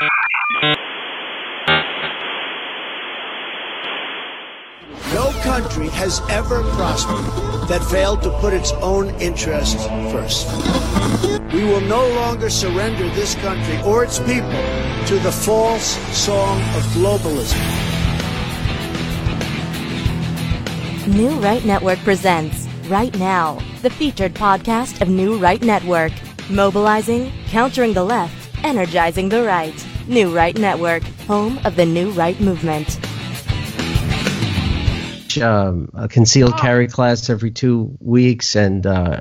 No country has ever prospered that failed to put its own interests first. We will no longer surrender this country or its people to the false song of globalism. New Right Network presents Right Now, the featured podcast of New Right Network. Mobilizing, countering the left, energizing the right. New Right Network, home of the New Right movement. Um, a concealed carry class every two weeks, and uh,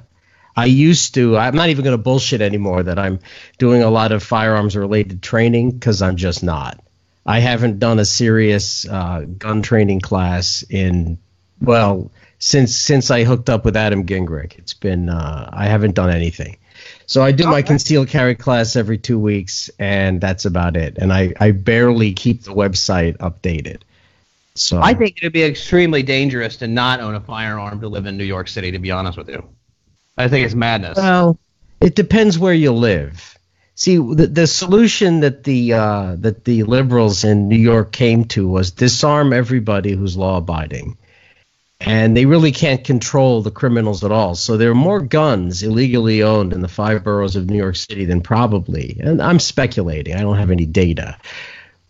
I used to. I'm not even going to bullshit anymore that I'm doing a lot of firearms related training because I'm just not. I haven't done a serious uh, gun training class in well since since I hooked up with Adam Gingrich. It's been uh, I haven't done anything. So I do my concealed carry class every two weeks, and that's about it. And I, I barely keep the website updated. So I think it would be extremely dangerous to not own a firearm to live in New York City. To be honest with you, I think it's madness. Well, it depends where you live. See, the, the solution that the uh, that the liberals in New York came to was disarm everybody who's law abiding, and they really can't control the criminals at all. So there are more guns illegally owned in the five boroughs of New York City than probably, and I'm speculating. I don't have any data.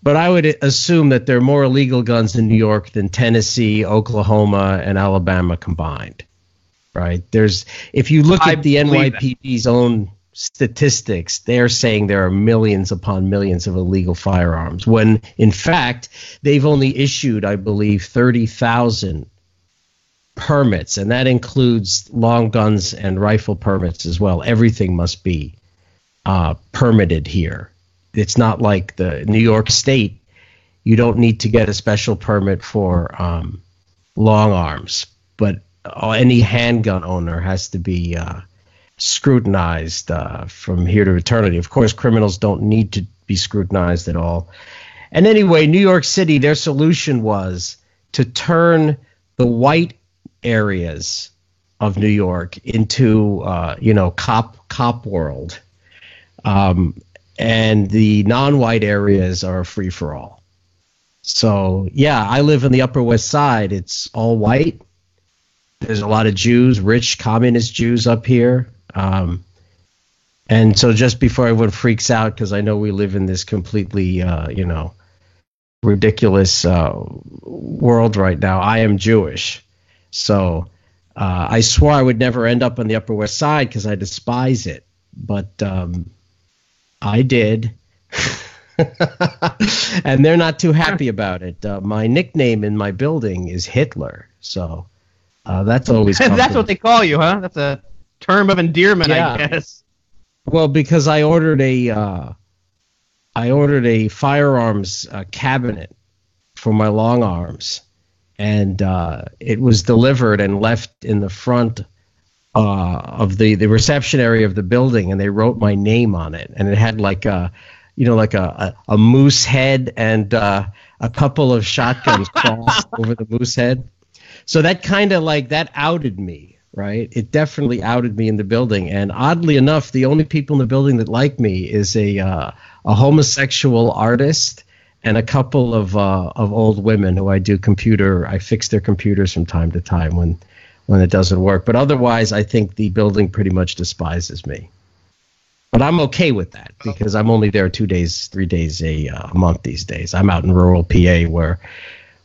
But I would assume that there are more illegal guns in New York than Tennessee, Oklahoma, and Alabama combined. Right? There's if you look I at the believe that. NYPD's own statistics, they're saying there are millions upon millions of illegal firearms when in fact they've only issued, I believe, 30,000 permits and that includes long guns and rifle permits as well. Everything must be uh, permitted here it's not like the New York State. You don't need to get a special permit for um, long arms, but any handgun owner has to be uh, scrutinized uh, from here to eternity. Of course, criminals don't need to be scrutinized at all. And anyway, New York City, their solution was to turn the white areas of New York into, uh, you know, cop cop world. Um, and the non-white areas are free for all. So yeah, I live in the Upper West Side. It's all white. There's a lot of Jews, rich communist Jews up here. Um, and so just before everyone freaks out, because I know we live in this completely, uh, you know, ridiculous uh, world right now, I am Jewish. So uh, I swore I would never end up on the Upper West Side because I despise it. But um, I did. and they're not too happy about it. Uh, my nickname in my building is Hitler, so uh, that's always That's what they call you, huh? That's a term of endearment, Yeah. I guess. Well, because I ordered a uh, I ordered a firearms uh, cabinet for my long arms, and uh, it was delivered and left in the front uh, of the the reception area of the building, and they wrote my name on it, and it had like a you know like a a, a moose head and uh, a couple of shotguns crossed over the moose head. So that kind of like that outed me, right? It definitely outed me in the building. And oddly enough, the only people in the building that like me is a uh, a homosexual artist and a couple of uh, of old women who I do computer. I fix their computers from time to time when when it doesn't work. But otherwise, I think the building pretty much despises me. But I'm okay with that because I'm only there two days, three days a, uh, month these days. I'm out in rural PA where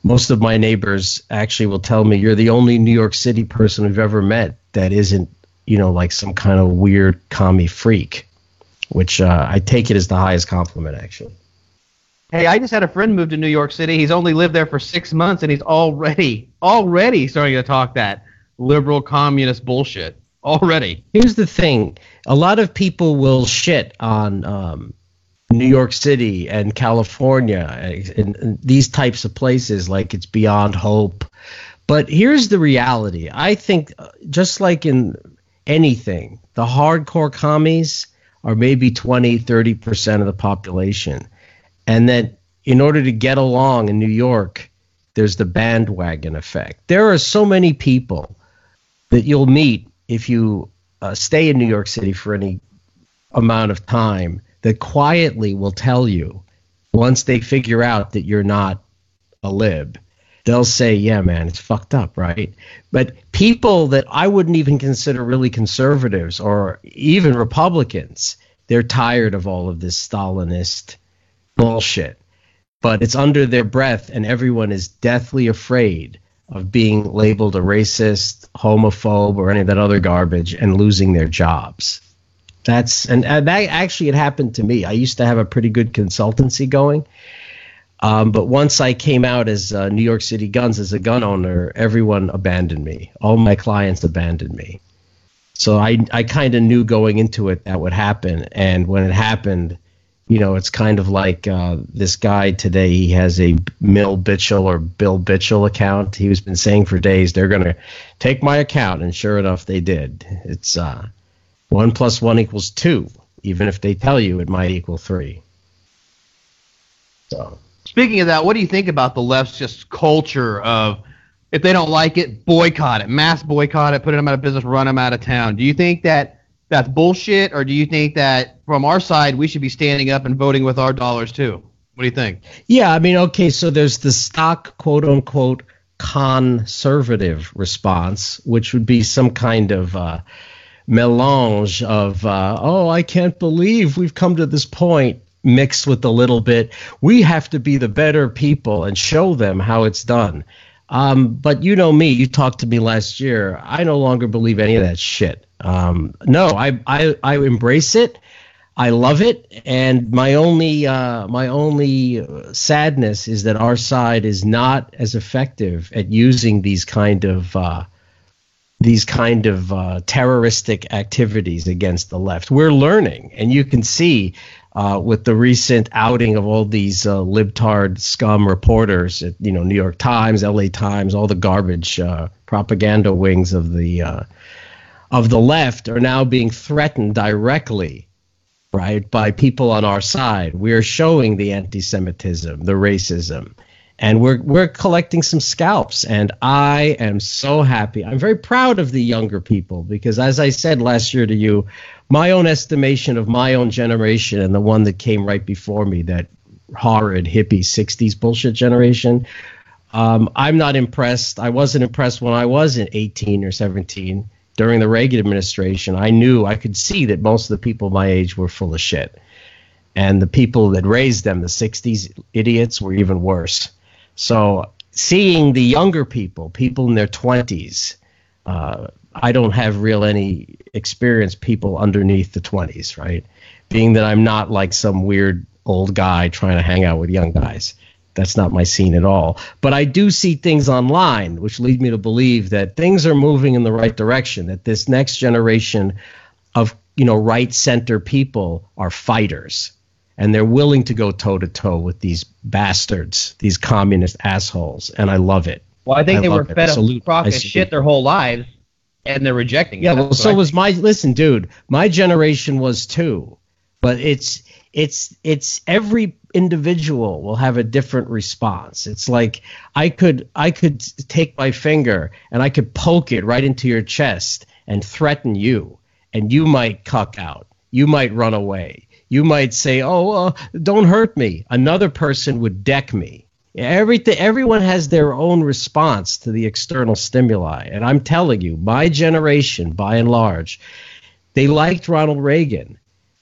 most of my neighbors actually will tell me you're the only New York City person we've ever met that isn't, you know, like some kind of weird commie freak, which uh, I take it as the highest compliment, actually. Hey, I just had a friend move to New York City. He's only lived there for six months, and he's already, already starting to talk that liberal communist bullshit. Already. Here's the thing: a lot of people will shit on um, New York City and California and, and these types of places, like it's beyond hope. But here's the reality: I think, uh, just like in anything, the hardcore commies are maybe 20, 30 percent of the population, and that in order to get along in New York, there's the bandwagon effect. There are so many people that you'll meet if you uh, stay in New York City for any amount of time that quietly will tell you once they figure out that you're not a lib, they'll say, yeah, man, it's fucked up, right? But people that I wouldn't even consider really conservatives or even Republicans, they're tired of all of this Stalinist bullshit. But it's under their breath, and everyone is deathly afraid of being labeled a racist, homophobe, or any of that other garbage and losing their jobs. That's and, and that actually it happened to me. I used to have a pretty good consultancy going, um, but once I came out as uh, New York City Guns as a gun owner, everyone abandoned me. All my clients abandoned me. So I I kind of knew going into it that would happen, and when it happened, you know, it's kind of like uh, this guy today. He has a Mill Bitchell or Bill Bitchell account. He's been saying for days they're going to take my account, and sure enough, they did. It's uh, one plus one equals two, even if they tell you it might equal three. So Speaking of that, what do you think about the left's just culture of if they don't like it, boycott it, mass boycott it, put them out of business, run them out of town? Do you think that that's bullshit, or do you think that from our side we should be standing up and voting with our dollars too? What do you think? Yeah, I mean, okay, so there's the stock quote unquote conservative response, which would be some kind of uh, melange of, uh, oh, I can't believe we've come to this point mixed with a little bit. We have to be the better people and show them how it's done. Um, but you know me, you talked to me last year. I no longer believe any of that shit. Um, no, I, I, I embrace it. I love it, and my only uh, my only sadness is that our side is not as effective at using these kind of uh, these kind of uh, terroristic activities against the left. We're learning, and you can see uh, with the recent outing of all these uh, libtard scum reporters at you know New York Times, L.A. Times, all the garbage uh, propaganda wings of the uh, of the left are now being threatened directly, right, by people on our side. We are showing the anti-Semitism, the racism, and we're we're collecting some scalps. And I am so happy. I'm very proud of the younger people because, as I said last year to you, my own estimation of my own generation and the one that came right before me, that horrid hippie 60s bullshit generation. Um, I'm not impressed. I wasn't impressed when I was in 18 or 17 during the Reagan administration. I knew, I could see that most of the people my age were full of shit. And the people that raised them, the 60s idiots, were even worse. So seeing the younger people, people in their 20s, uh, I don't have real any experienced people underneath the 20s, right? Being that I'm not like some weird old guy trying to hang out with young guys. That's not my scene at all. But I do see things online which lead me to believe that things are moving in the right direction, that this next generation of, you know, right center people are fighters and they're willing to go toe to toe with these bastards, these communist assholes, and I love it. Well, I think I they were fed a crock of shit their whole lives and they're rejecting yeah, it. Yeah, well, so was my listen, dude. My generation was too, but it's it's it's every individual will have a different response. It's like I could I could take my finger and I could poke it right into your chest and threaten you, and you might cuck out. You might run away. You might say, "Oh, uh, don't hurt me." Another person would deck me Everything, everyone has their own response to the external stimuli, and I'm telling you, my generation, by and large, they liked Ronald Reagan,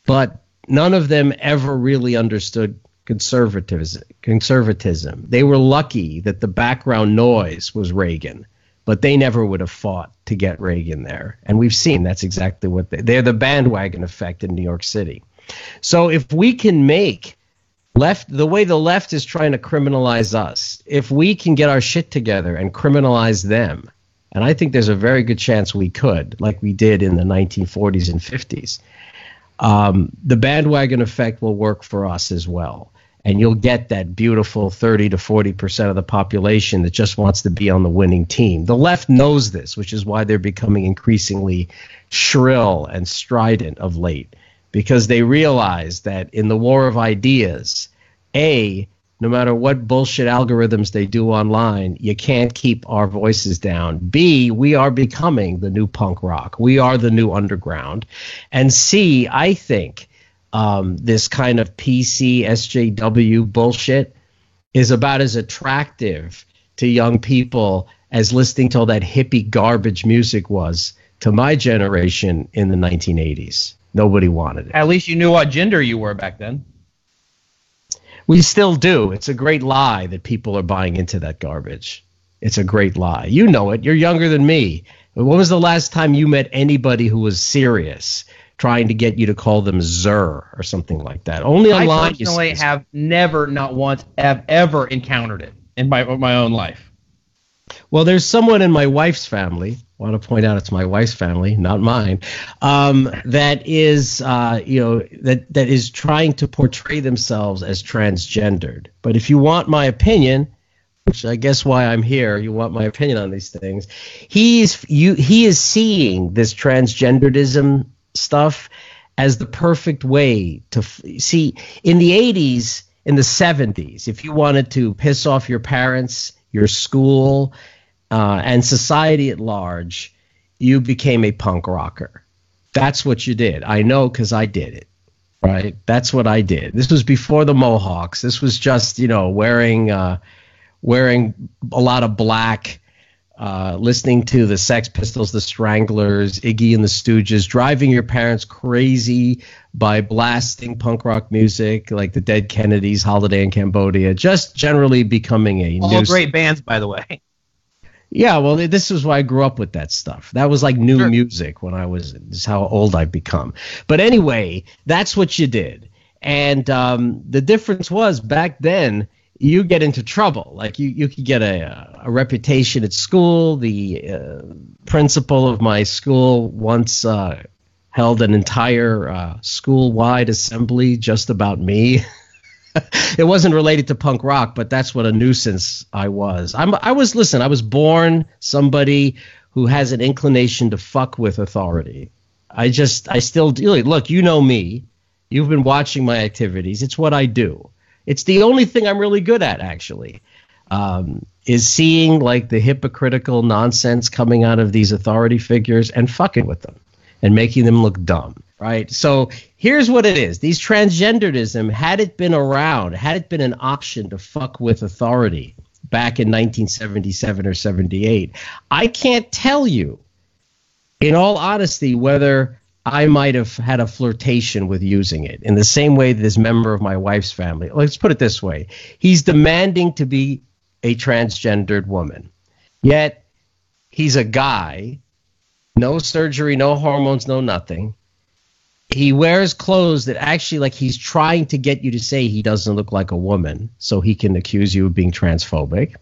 but none of them ever really understood conservatism. Conservatism. They were lucky that the background noise was Reagan, but they never would have fought to get Reagan there. And we've seen that's exactly what they, they're the bandwagon effect in New York City. So if we can make left the way the left is trying to criminalize us if we can get our shit together and criminalize them and i think there's a very good chance we could like we did in the 1940s and 50s um, the bandwagon effect will work for us as well. And you'll get that beautiful 30 to 40 percent of the population that just wants to be on the winning team. The left knows this which is why they're becoming increasingly shrill and strident of late because they realize that in the war of ideas, A, no matter what bullshit algorithms they do online, you can't keep our voices down. B, we are becoming the new punk rock. We are the new underground. And C, I think um, this kind of PC SJW bullshit is about as attractive to young people as listening to all that hippie garbage music was to my generation in the 1980s. Nobody wanted it. At least you knew what gender you were back then. We still do. It's a great lie that people are buying into that garbage. It's a great lie. You know it. You're younger than me. When was the last time you met anybody who was serious trying to get you to call them Zer or something like that? Only I online. personally have never, not once, have ever encountered it in my my own life. Well, there's someone in my wife's family. Want to point out it's my wife's family, not mine. Um, that is, uh, you know, that that is trying to portray themselves as transgendered. But if you want my opinion, which I guess why I'm here, you want my opinion on these things. He's you. He is seeing this transgenderism stuff as the perfect way to f- see. In the 80s, in the 70s, if you wanted to piss off your parents, your school, uh, and society at large, you became a punk rocker. That's what you did. I know because I did it. Right. That's what I did. This was before the Mohawks. This was just you know wearing uh, wearing a lot of black. Uh, listening to the Sex Pistols, the Stranglers, Iggy and the Stooges, driving your parents crazy by blasting punk rock music like the Dead Kennedys, Holiday in Cambodia, just generally becoming a All great bands, by the way. Yeah, well, this is why I grew up with that stuff. That was like new Sure. music when I was. This is how old I've become. But anyway, that's what you did, and um, the difference was back then you get into trouble. Like you, you could get a, a reputation at school. The uh, principal of my school once uh, held an entire uh, school-wide assembly just about me. it wasn't related to punk rock, but that's what a nuisance I was. I'm I was listen, I was born somebody who has an inclination to fuck with authority. I just I still do look, you know me. You've been watching my activities. It's what I do. It's the only thing I'm really good at actually. Um, is seeing like the hypocritical nonsense coming out of these authority figures and fucking with them and making them look dumb, right? So here's what it is. These transgenderism, had it been around, had it been an option to fuck with authority back in 1977 or 78, I can't tell you, in all honesty, whether I might have had a flirtation with using it in the same way that this member of my wife's family. Let's put it this way. He's demanding to be a transgendered woman. Yet he's a guy no surgery, no hormones, no nothing. He wears clothes that actually, like, he's trying to get you to say he doesn't look like a woman, so he can accuse you of being transphobic.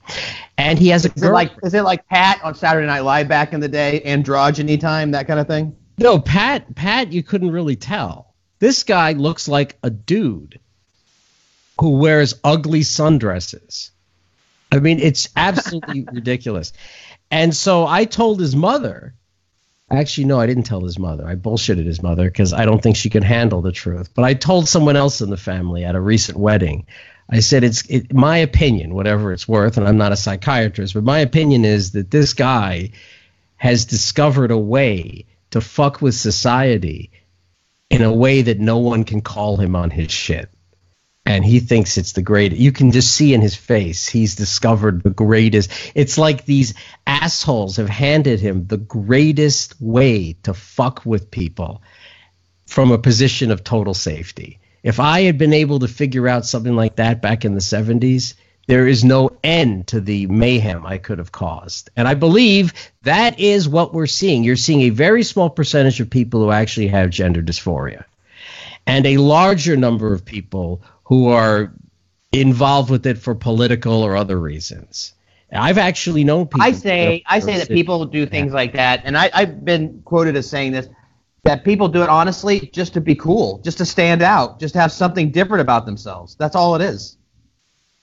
And he has a Is it like is it like Pat on Saturday Night Live back in the day, androgyny time, that kind of thing? no Pat. Pat, you couldn't really tell. This guy looks like a dude who wears ugly sundresses. I mean, it's absolutely ridiculous. And so I told his mother. Actually, no, I didn't tell his mother. I bullshitted his mother because I don't think she could handle the truth. But I told someone else in the family at a recent wedding. I said it's it, my opinion, whatever it's worth, and I'm not a psychiatrist, but my opinion is that this guy has discovered a way to fuck with society in a way that no one can call him on his shit. And he thinks it's the greatest. You can just see in his face, he's discovered the greatest. It's like these assholes have handed him the greatest way to fuck with people from a position of total safety. If I had been able to figure out something like that back in the 70s, there is no end to the mayhem I could have caused. And I believe that is what we're seeing. You're seeing a very small percentage of people who actually have gender dysphoria, and a larger number of people who are involved with it for political or other reasons. I've actually known people. I say I say that people do things like that, and I, I've been quoted as saying this that people do it honestly just to be cool, just to stand out, just to have something different about themselves. That's all it is.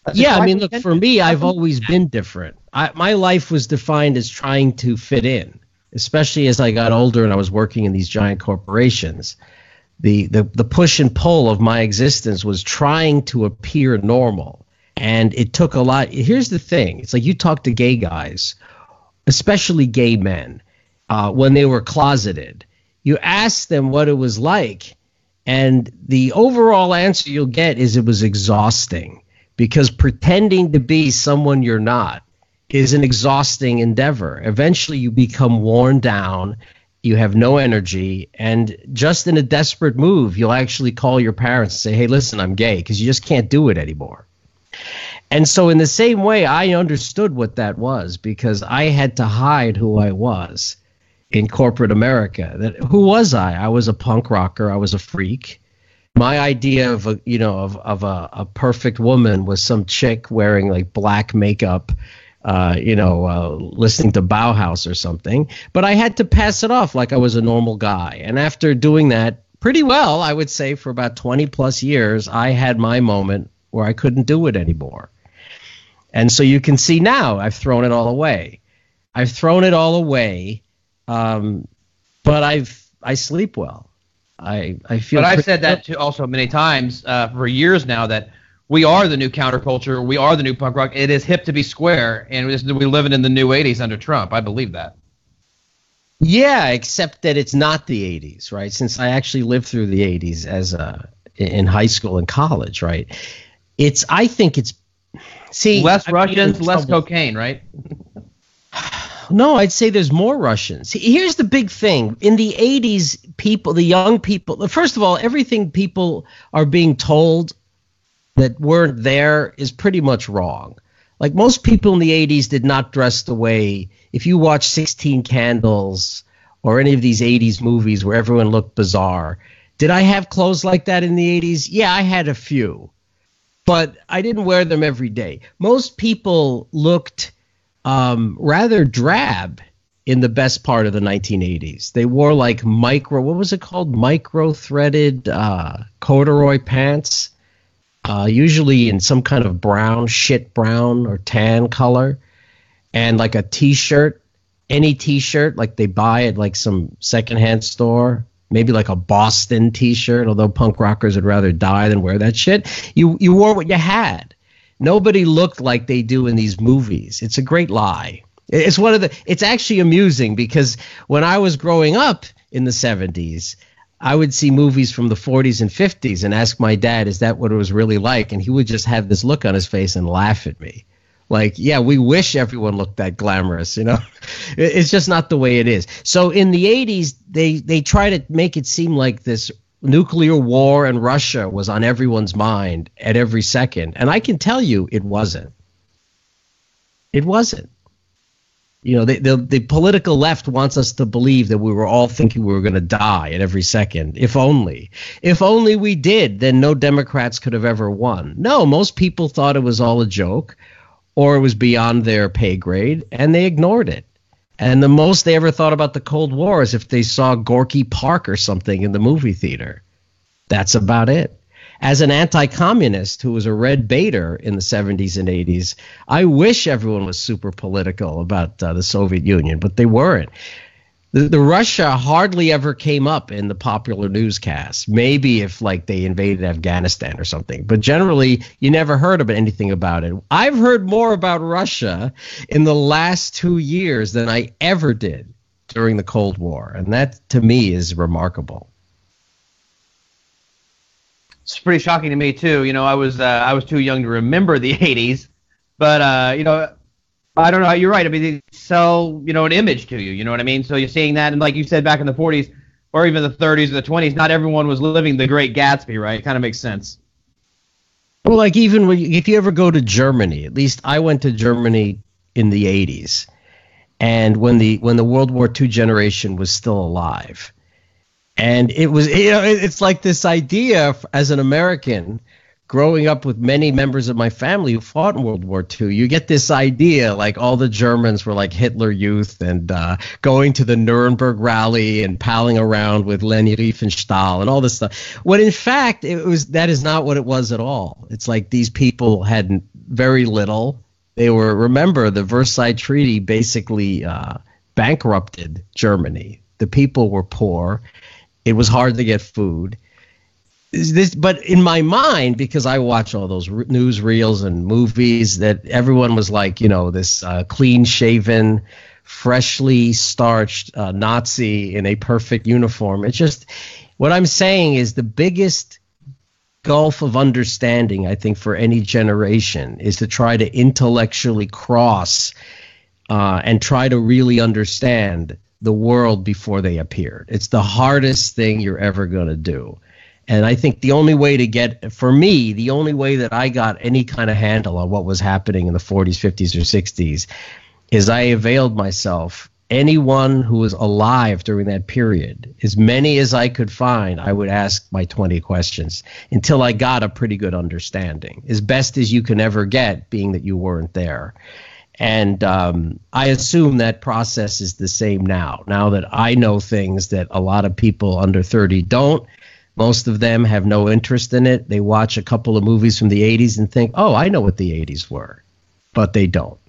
That's yeah, I mean, look, for me, I've always been different. I, my life was defined as trying to fit in, especially as I got older and I was working in these giant corporations. The, the, the push and pull of my existence was trying to appear normal. And it took a lot. Here's the thing it's like you talk to gay guys, especially gay men, uh, when they were closeted. You ask them what it was like, And the overall answer you'll get is it was exhausting because pretending to be someone you're not is an exhausting endeavor. Eventually, you become worn down, you have no energy, and just in a desperate move, you'll actually call your parents and say, Hey, listen, I'm gay, because you just can't do it anymore. And so, in the same way, I understood what that was because I had to hide who I was in corporate America. That who was I? I was a punk rocker. I was a freak. My idea of a you know of of a, a perfect woman was some chick wearing like black makeup, uh, you know, uh, listening to Bauhaus or something. But I had to pass it off like I was a normal guy. And after doing that pretty well, I would say for about twenty plus years, I had my moment where I couldn't do it anymore. And so you can see now I've thrown it all away. I've thrown it all away um, but I've I sleep well. I I feel. But I've said that too also many times uh, for years now that we are the new counterculture. We are the new punk rock. It is hip to be square, and we live it in the new '80s under Trump. I believe that. Yeah, except that it's not the '80s, right? Since I actually lived through the '80s as a in high school and college, right? It's I think it's see less Russians, less cocaine, right? No, I'd say there's more Russians. Here's the big thing. In the 80s, people, the young people, first of all, everything people are being told that weren't there is pretty much wrong. Like most people in the 80s did not dress the way, if you watch 16 Candles or any of these 80s movies where everyone looked bizarre, did I have clothes like that in the 80s? Yeah, I had a few, but I didn't wear them every day. Most people looked um, rather drab in the best part of the 1980s. They wore like micro, what was it called? Micro threaded uh, corduroy pants, uh, usually in some kind of brown, shit brown or tan color, and like a t shirt, any t shirt like they buy at like some secondhand store. Maybe like a Boston T-shirt, although punk rockers would rather die than wear that shit. You you wore what you had Nobody looked like they do in these movies. It's a great lie. It's one of the. It's actually amusing because when I was growing up in the '70s, I would see movies from the 40s and 50s and ask my dad, "Is that what it was really like?" And he would just have this look on his face and laugh at me, like, "Yeah, we wish everyone looked that glamorous." You know, it's just not the way it is. So in the 80s, they they try to make it seem like this nuclear war and Russia was on everyone's mind at every second. And I can tell you it wasn't. It wasn't. You know, the, the, the political left wants us to believe that we were all thinking we were going to die at every second. If only. If only we did, then no Democrats could have ever won. No, most people thought it was all a joke or it was beyond their pay grade, and they ignored it. And the most they ever thought about the Cold War is if they saw Gorky Park or something in the movie theater. That's about it. As an anti communist who was a red baiter in the 70s and 80s, I wish everyone was super political about uh, the Soviet Union, but they weren't the, the Russia hardly ever came up in the popular newscasts. Maybe if like they invaded Afghanistan or something, but generally you never heard about anything about it. I've heard more about Russia in the last two years than I ever did during the Cold War, and that to me is remarkable. It's pretty shocking to me too. You know, I was uh, I was too young to remember the '80s, but uh, you know, I don't know. You're right. I mean, they sell, you know, an image to you. You know what I mean? So you're seeing that, and like you said, back in the 40s or even the 30s or the 20s, not everyone was living the Great Gatsby, right? It kind of makes sense. Well, like even when if you ever go to Germany, at least I went to Germany in the 80s, and when the when the World War II generation was still alive, and it was you know it's like this idea as an American growing up with many members of my family who fought in World War II, you get this idea like all the Germans were like Hitler Youth and uh, going to the Nuremberg rally and palling around with Leni Riefenstahl and all this stuff. When in fact, it was that is not what it was at all. It's like these people had very little. They were remember the Versailles Treaty basically uh, bankrupted Germany. The people were poor. It was hard to get food. This but in my mind because i watch all those news reels and movies that everyone was like you know this uh, clean shaven freshly starched uh, nazi in a perfect uniform. It's just What I'm saying is the biggest gulf of understanding, I think, for any generation is to try to intellectually cross uh, and try to really understand the world before they appeared. It's the hardest thing you're ever going to do. And I think the only way to get, for me, the only way that I got any kind of handle on what was happening in the 40s, 50s, or 60s is I availed myself anyone who was alive during that period, as many as I could find, I would ask my 20 questions until I got a pretty good understanding, as best as you can ever get, being that you weren't there. And um, I assume that process is the same now. Now that I know things that a lot of people under 30 don't, most of them have no interest in it. They watch a couple of movies from the 80s and think, oh, I know what the 80s were. But they don't.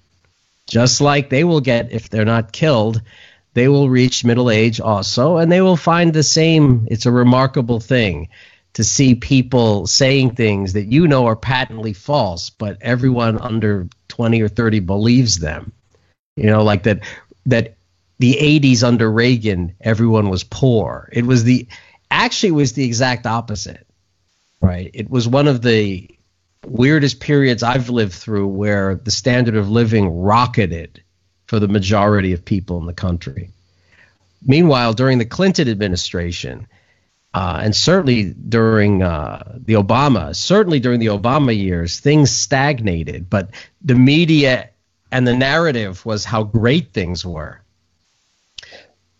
Just like they will get, if they're not killed, they will reach middle age also, and they will find the same. It's a remarkable thing to see people saying things that you know are patently false, but everyone under 20 or 30 believes them. You know, like that that the 80s under Reagan, everyone was poor. It was the actually was the exact opposite. Right? It was one of the weirdest periods I've lived through where the standard of living rocketed for the majority of people in the country. Meanwhile, during the Clinton administration, uh, and certainly during uh, the Obama, certainly during the Obama years, things stagnated. But the media and the narrative was how great things were.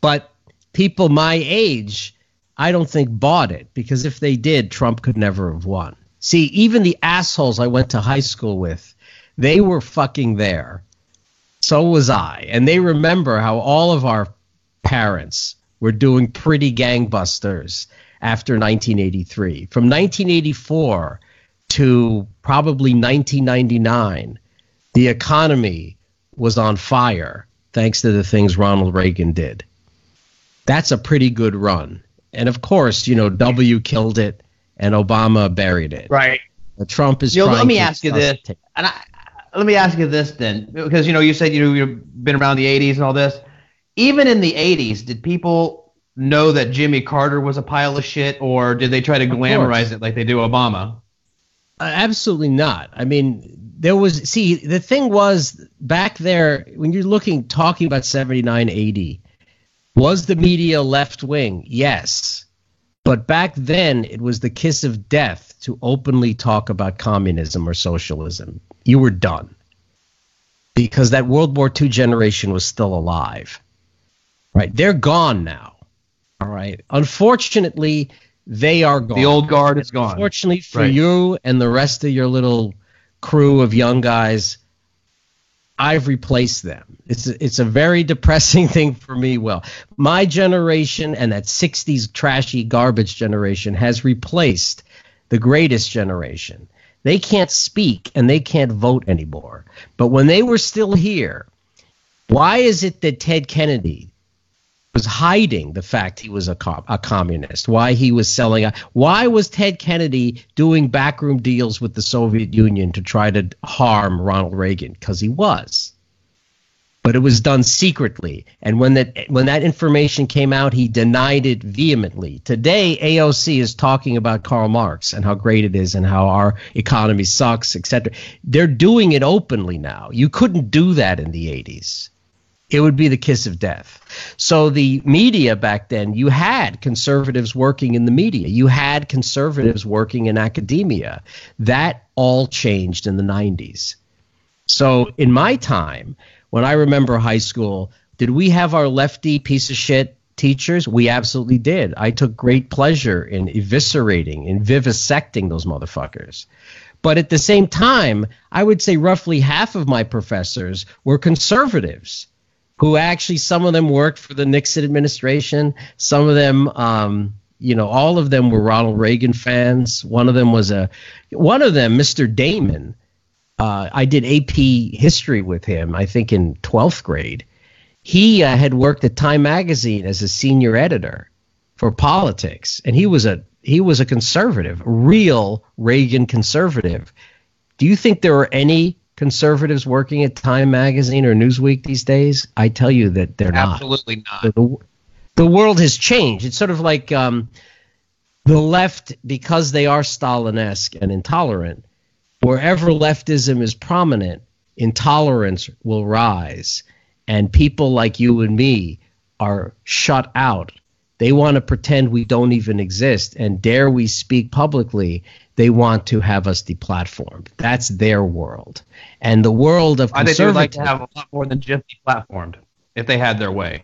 But people my age, I don't think bought it because if they did, Trump could never have won. See, even the assholes I went to high school with, they were fucking there. So was I. And they remember how all of our parents were doing pretty gangbusters after 1983. From 1984 to probably 1999, the economy was on fire thanks to the things Ronald Reagan did. That's a pretty good run. And of course, you know, W killed it and Obama buried it. Right. But Trump is you know, trying. Let me ask you this, and I, let me ask you this then, because you know you said you know you've been around the '80s and all this. Even in the '80s, did people know that Jimmy Carter was a pile of shit, or did they try to glamorize it like they do Obama? Uh, absolutely not. I mean, there was see the thing was back there when you're looking talking about 79 80 was the media left wing yes but back then, it was the kiss of death to openly talk about communism or socialism. You were done because that World War II generation was still alive. Right? They're gone now. All right. Unfortunately, they are gone. The old guard is gone. Unfortunately for right. you and the rest of your little crew of young guys, I've replaced them. It's a, it's a very depressing thing for me. Well, my generation and that 60s trashy garbage generation has replaced the greatest generation. They can't speak and they can't vote anymore. But when they were still here, why is it that Ted Kennedy was hiding the fact he was a, a communist, why he was selling. Why was Ted Kennedy doing backroom deals with the Soviet Union to try to harm Ronald Reagan? Because he was. But it was done secretly, and when that when that information came out, he denied it vehemently. Today, AOC is talking about Karl Marx and how great it is, and how our economy sucks, etc. They're doing it openly now. You couldn't do that in the '80s it would be the kiss of death. So the media back then, you had conservatives working in the media, you had conservatives working in academia. That all changed in the 90s. So in my time, when I remember high school, did we have our lefty piece of shit teachers? We absolutely did. I took great pleasure in eviscerating in vivisecting those motherfuckers. But at the same time, I would say roughly half of my professors were conservatives who actually some of them worked for the Nixon administration. Some of them, um, you know, all of them were Ronald Reagan fans. One of them was a, one of them, Mr. Damon. Uh, I did AP history with him. I think in twelfth grade. He uh, had worked at Time Magazine as a senior editor for politics, and he was a he was a conservative, real Reagan conservative. Do you think there were any conservatives working at Time Magazine or Newsweek these days? I tell you that they're Absolutely not. Absolutely not. The, the, world has changed. It's sort of like um, the left, because they are Stalinesque and intolerant, wherever leftism is prominent, intolerance will rise. And people like you and me are shut out. They want to pretend we don't even exist. And dare we speak publicly, they want to have us deplatformed. That's their world. And the world of I think they would like to have a lot more than just deplatformed if they had their way.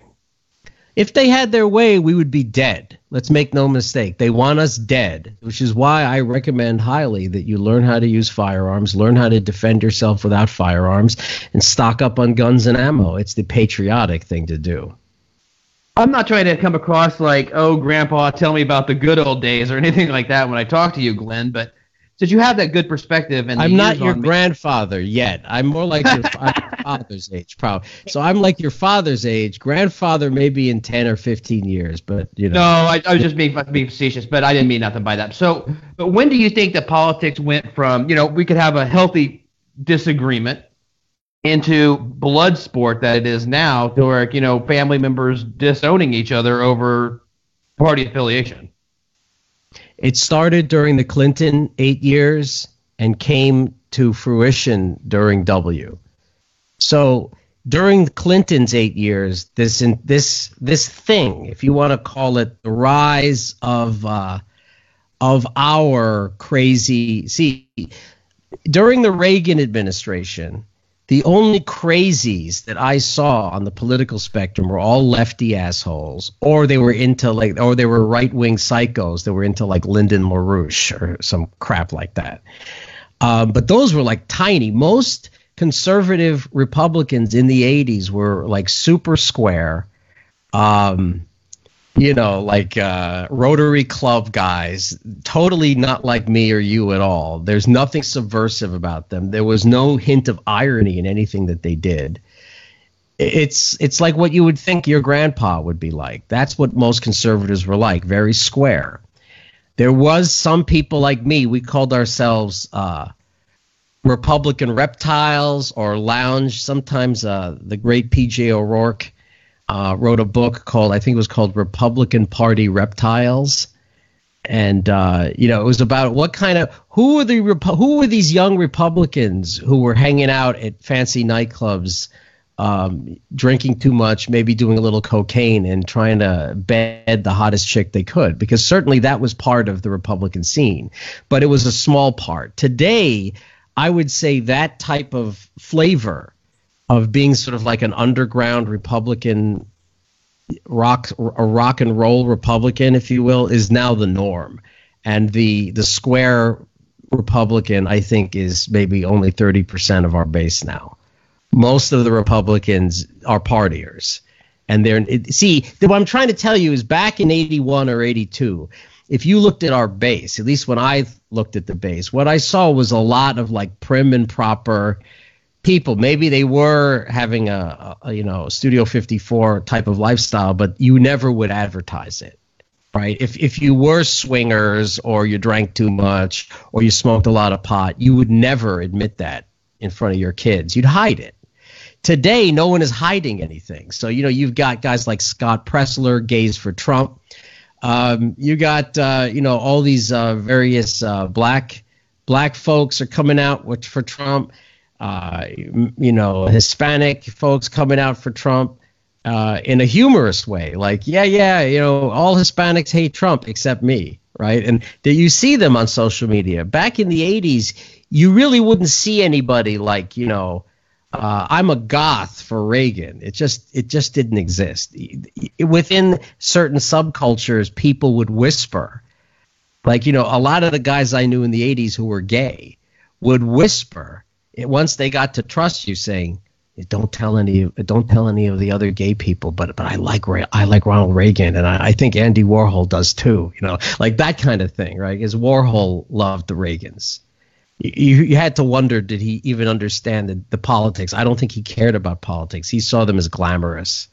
If they had their way, we would be dead. Let's make no mistake. They want us dead, which is why I recommend highly that you learn how to use firearms, learn how to defend yourself without firearms, and stock up on guns and ammo. It's the patriotic thing to do. I'm not trying to come across like, oh, Grandpa, tell me about the good old days or anything like that when I talk to you, Glenn. But since you have that good perspective and I'm not your on me- grandfather yet. I'm more like your your father's age, probably. So I'm like your father's age. Grandfather maybe in 10 or 15 years, but you know. No, I, I was just being, being facetious, but I didn't mean nothing by that. So, but when do you think that politics went from, you know, we could have a healthy disagreement into blood sport that it is now, to where, you know, family members disowning each other over party affiliation? It started during the Clinton eight years and came to fruition during W. So during Clinton's eight years, this in, this this thing, if you want to call it the rise of uh, of our crazy. See, during the Reagan administration, the only crazies that I saw on the political spectrum were all lefty assholes, or they were into like, or they were right wing psychos that were into like Lyndon LaRouche or some crap like that. Um, but those were like tiny. Most conservative Republicans in the 80s were like super square. Um, you know, like uh, Rotary Club guys, totally not like me or you at all. There's nothing subversive about them. There was no hint of irony in anything that they did. It's it's like what you would think your grandpa would be like. That's what most conservatives were like, very square. There was some people like me. We called ourselves uh, Republican reptiles or lounge. Sometimes uh, the great P.J. O'Rourke uh, wrote a book called I think it was called Republican Party Reptiles, and uh, you know it was about what kind of who were the who were these young Republicans who were hanging out at fancy nightclubs, um, drinking too much, maybe doing a little cocaine and trying to bed the hottest chick they could because certainly that was part of the Republican scene, but it was a small part. Today, I would say that type of flavor of being sort of like an underground Republican rock a rock and roll Republican, if you will, is now the norm. And the the square Republican, I think, is maybe only thirty percent of our base now. Most of the Republicans are partiers. And they're see what I'm trying to tell you is back in 81 or 82, if you looked at our base, at least when I looked at the base, what I saw was a lot of like prim and proper people. Maybe they were having a, a you know Studio 54 type of lifestyle, but you never would advertise it, right? If if you were swingers or you drank too much or you smoked a lot of pot, you would never admit that in front of your kids. You'd hide it. Today, no one is hiding anything. So you know you've got guys like Scott Presler, Gays for Trump. Um, you got uh, you know all these uh, various uh, black black folks are coming out with, for Trump you know, Hispanic folks coming out for Trump uh, in a humorous way, like, yeah, yeah, you know, all Hispanics hate Trump except me, right? And that you see them on social media. Back in the '80s, you really wouldn't see anybody like, you know, uh, I'm a goth for Reagan. It just it just didn't exist. Within certain subcultures, people would whisper, like, you know, a lot of the guys I knew in the '80s who were gay would whisper it, once they got to trust you, saying, "Don't tell any, don't tell any of the other gay people." But but I like I like Ronald Reagan, and I, I think Andy Warhol does too. You know, like that kind of thing, right? Because Warhol loved the Reagans. You, you had to wonder, did he even understand the, the politics? I don't think he cared about politics. He saw them as glamorous.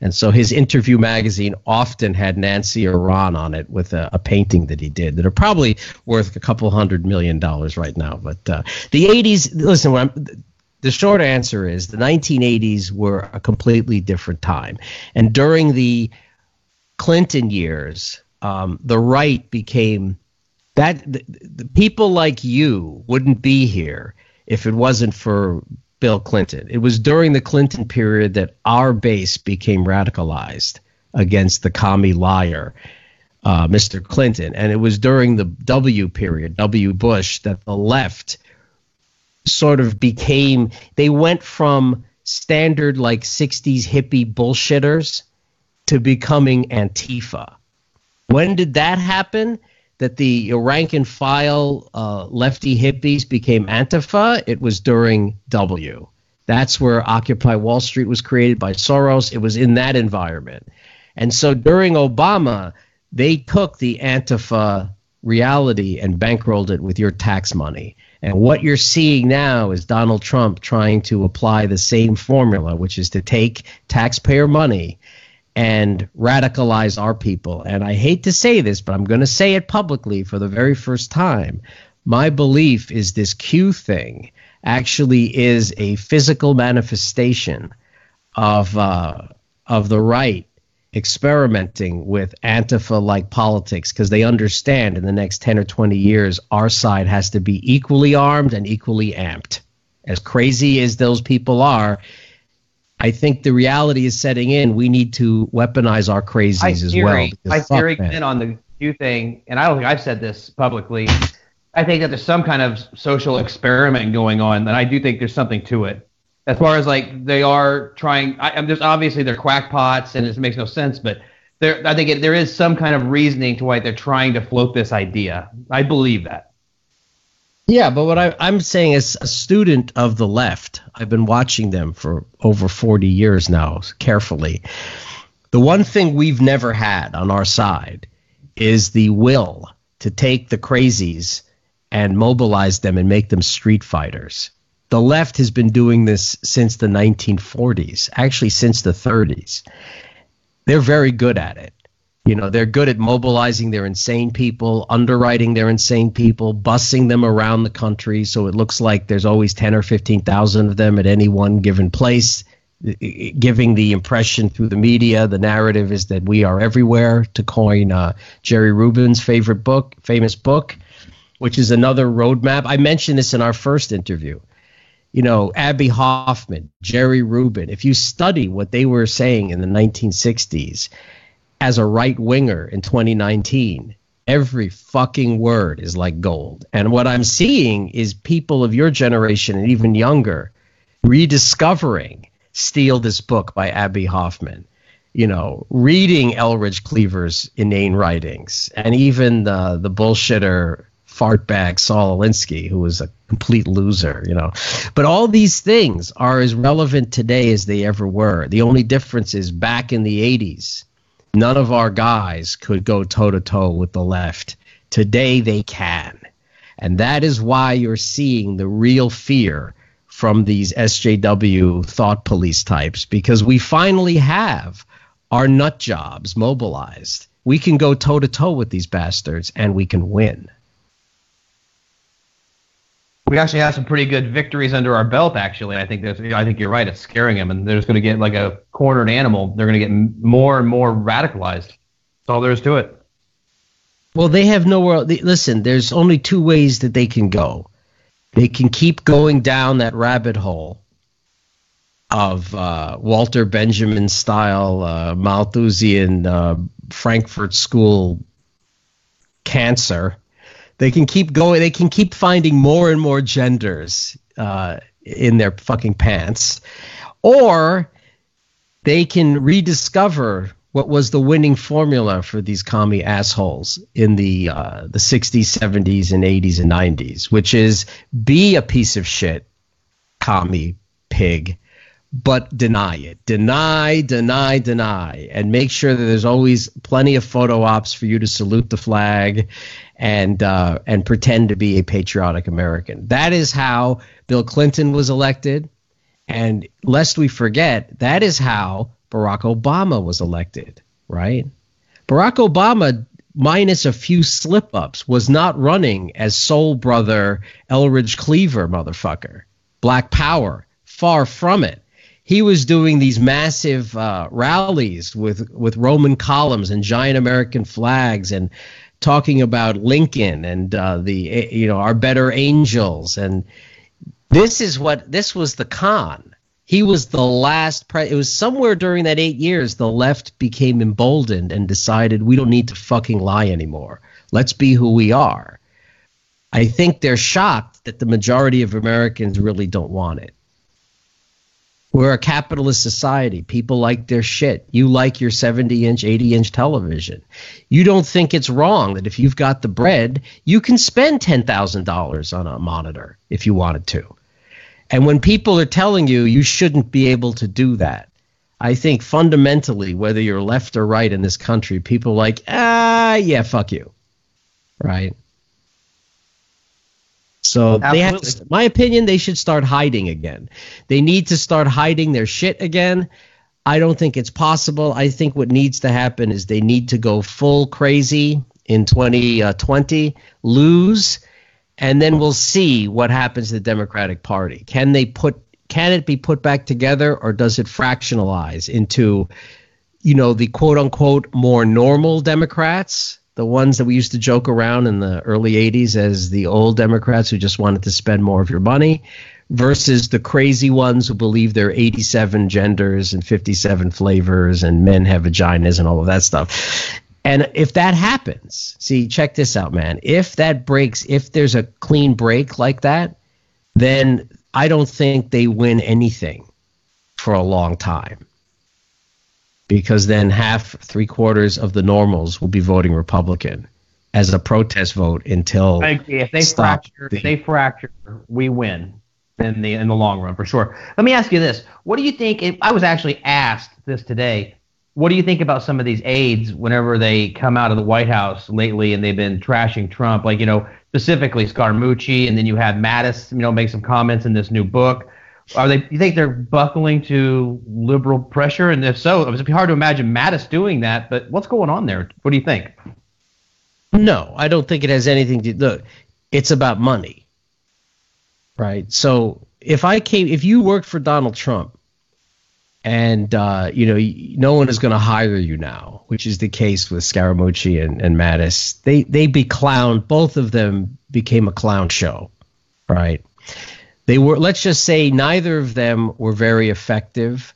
And so his interview magazine often had Nancy Ron on it with a, a, painting that he did that are probably worth a couple hundred million dollars right now. But uh, the 80s, listen, the short answer is the 1980s were a completely different time. And during the Clinton years, um, the right became that the, the people like you wouldn't be here if it wasn't for Bill Clinton. It was during the Clinton period that our base became radicalized against the commie liar, uh, Mr. Clinton. And it was during the W period, W. Bush, that the left sort of became, they went from standard like 60s hippie bullshitters to becoming Antifa. When did that happen? That the rank and file uh, lefty hippies became Antifa? It was during W. That's where Occupy Wall Street was created by Soros. It was in that environment. And so during Obama, they took the Antifa reality and bankrolled it with your tax money. And what you're seeing now is Donald Trump trying to apply the same formula, which is to take taxpayer money and radicalize our people. And I hate to say this, but I'm going to say it publicly for the very first time. My belief is this Q thing actually is a physical manifestation of uh, of the right experimenting with Antifa like politics because they understand in the next 10 or 20 years, our side has to be equally armed and equally amped. As crazy as those people are, I think the reality is setting in. We need to weaponize our crazies I as theory, well. I theory in on the Q thing, and I don't think I've said this publicly. I think that there's some kind of social experiment going on, and I do think there's something to it as far as like they are trying. I, am just obviously they're quackpots and it makes no sense, but there I think it, there is some kind of reasoning to why they're trying to float this idea. I believe that. Yeah, but what I, I'm saying is a student of the left. I've been watching them for over 40 years now, carefully. The one thing we've never had on our side is the will to take the crazies and mobilize them and make them street fighters the left has been doing this since the 1940s, actually since the 30s. They're very good at it. You know, they're good at mobilizing their insane people, underwriting their insane people, bussing them around the country. So it looks like there's always 10 or 15,000 of them at any one given place, giving the impression through the media, the narrative is that we are everywhere, to coin uh, Jerry Rubin's favorite book, famous book, which is another roadmap. I mentioned this in our first interview. You know, Abbie Hoffman, Jerry Rubin, if you study what they were saying in the 1960s as a right winger in 2019, every fucking word is like gold. And what I'm seeing is people of your generation and even younger rediscovering Steal This Book by Abbie Hoffman. You know, reading Eldridge Cleaver's inane writings and even the the bullshitter fartbag Saul Alinsky, who was a complete loser, you know. But all these things are as relevant today as they ever were. The only difference is back in the 80s, none of our guys could go toe to toe with the left. Today they can. And that is why you're seeing the real fear from these SJW thought police types because we finally have our nut jobs mobilized. We can go toe to toe with these bastards and we can win we actually have some pretty good victories under our belt. Actually, I think there's, I think you're right. It's scaring them, and they're just going to get like a cornered animal. They're going to get more and more radicalized. That's all there is to it. Well, they have nowhere. They, listen, there's only two ways that they can go. They can keep going down that rabbit hole of uh, Walter Benjamin style uh, Malthusian uh, Frankfurt School cancer they can keep going. They can keep finding more and more genders uh, in their fucking pants, or they can rediscover what was the winning formula for these commie assholes in the uh, the 60s, 70s, and 80s and 90s, which is be a piece of shit, commie pig, but deny it. Deny, deny, deny, and make sure that there's always plenty of photo ops for you to salute the flag and uh, and pretend to be a patriotic American. That is how Bill Clinton was elected, and lest we forget, that is how Barack Obama was elected. Right? Barack Obama minus a few slip ups, was not running as soul brother Eldridge Cleaver, motherfucker. Black Power. Far from it he was doing these massive uh, rallies with with Roman columns and giant American flags and talking about Lincoln and uh, the you know our better angels and this is what this was the con. He was the last. Pre- it was somewhere during that eight years the left became emboldened and decided we don't need to fucking lie anymore. Let's be who we are. I think they're shocked that the majority of Americans really don't want it. We're a capitalist society. People like their shit. You like your 70 inch, 80 inch television. You don't think it's wrong that if you've got the bread, you can spend $10,000 on a monitor if you wanted to. And when people are telling you you shouldn't be able to do that, I think fundamentally, whether you're left or right in this country, people are like, ah, yeah, fuck you. Right? So Absolutely. they have to, my opinion, they should start hiding again. They need to start hiding their shit again. I don't think it's possible. I think what needs to happen is they need to go full crazy in 2020, uh, lose, and then we'll see what happens to the Democratic Party. Can they put can it be put back together or does it fractionalize into you know the quote unquote more normal Democrats the ones that we used to joke around in the early 80s as the old Democrats who just wanted to spend more of your money versus the crazy ones who believe there are 87 genders and 57 flavors and men have vaginas and all of that stuff. And if that happens, see, check this out, man. If that breaks, if there's a clean break like that, then I don't think they win anything for a long time because then half, three quarters of the normals will be voting Republican as a protest vote until. I agree. If they fracture, the, if they fracture, we win in the in the long run for sure. Let me ask you this: What do you think? If, I was actually asked this today. What do you think about some of these aides whenever they come out of the White House lately and they've been trashing Trump? Like you know, specifically Scaramucci, and then you have Mattis, you know, make some comments in this new book. Are they? You think they're buckling to liberal pressure? And if so, it'd be hard to imagine Mattis doing that. But what's going on there? What do you think? No, I don't think it has anything to look. It's about money, right? So if I came, if you worked for Donald Trump, and uh, you know no one is going to hire you now, which is the case with Scaramucci and, and Mattis. They they be clown. Both of them became a clown show, right? They were, let's just say, neither of them were very effective.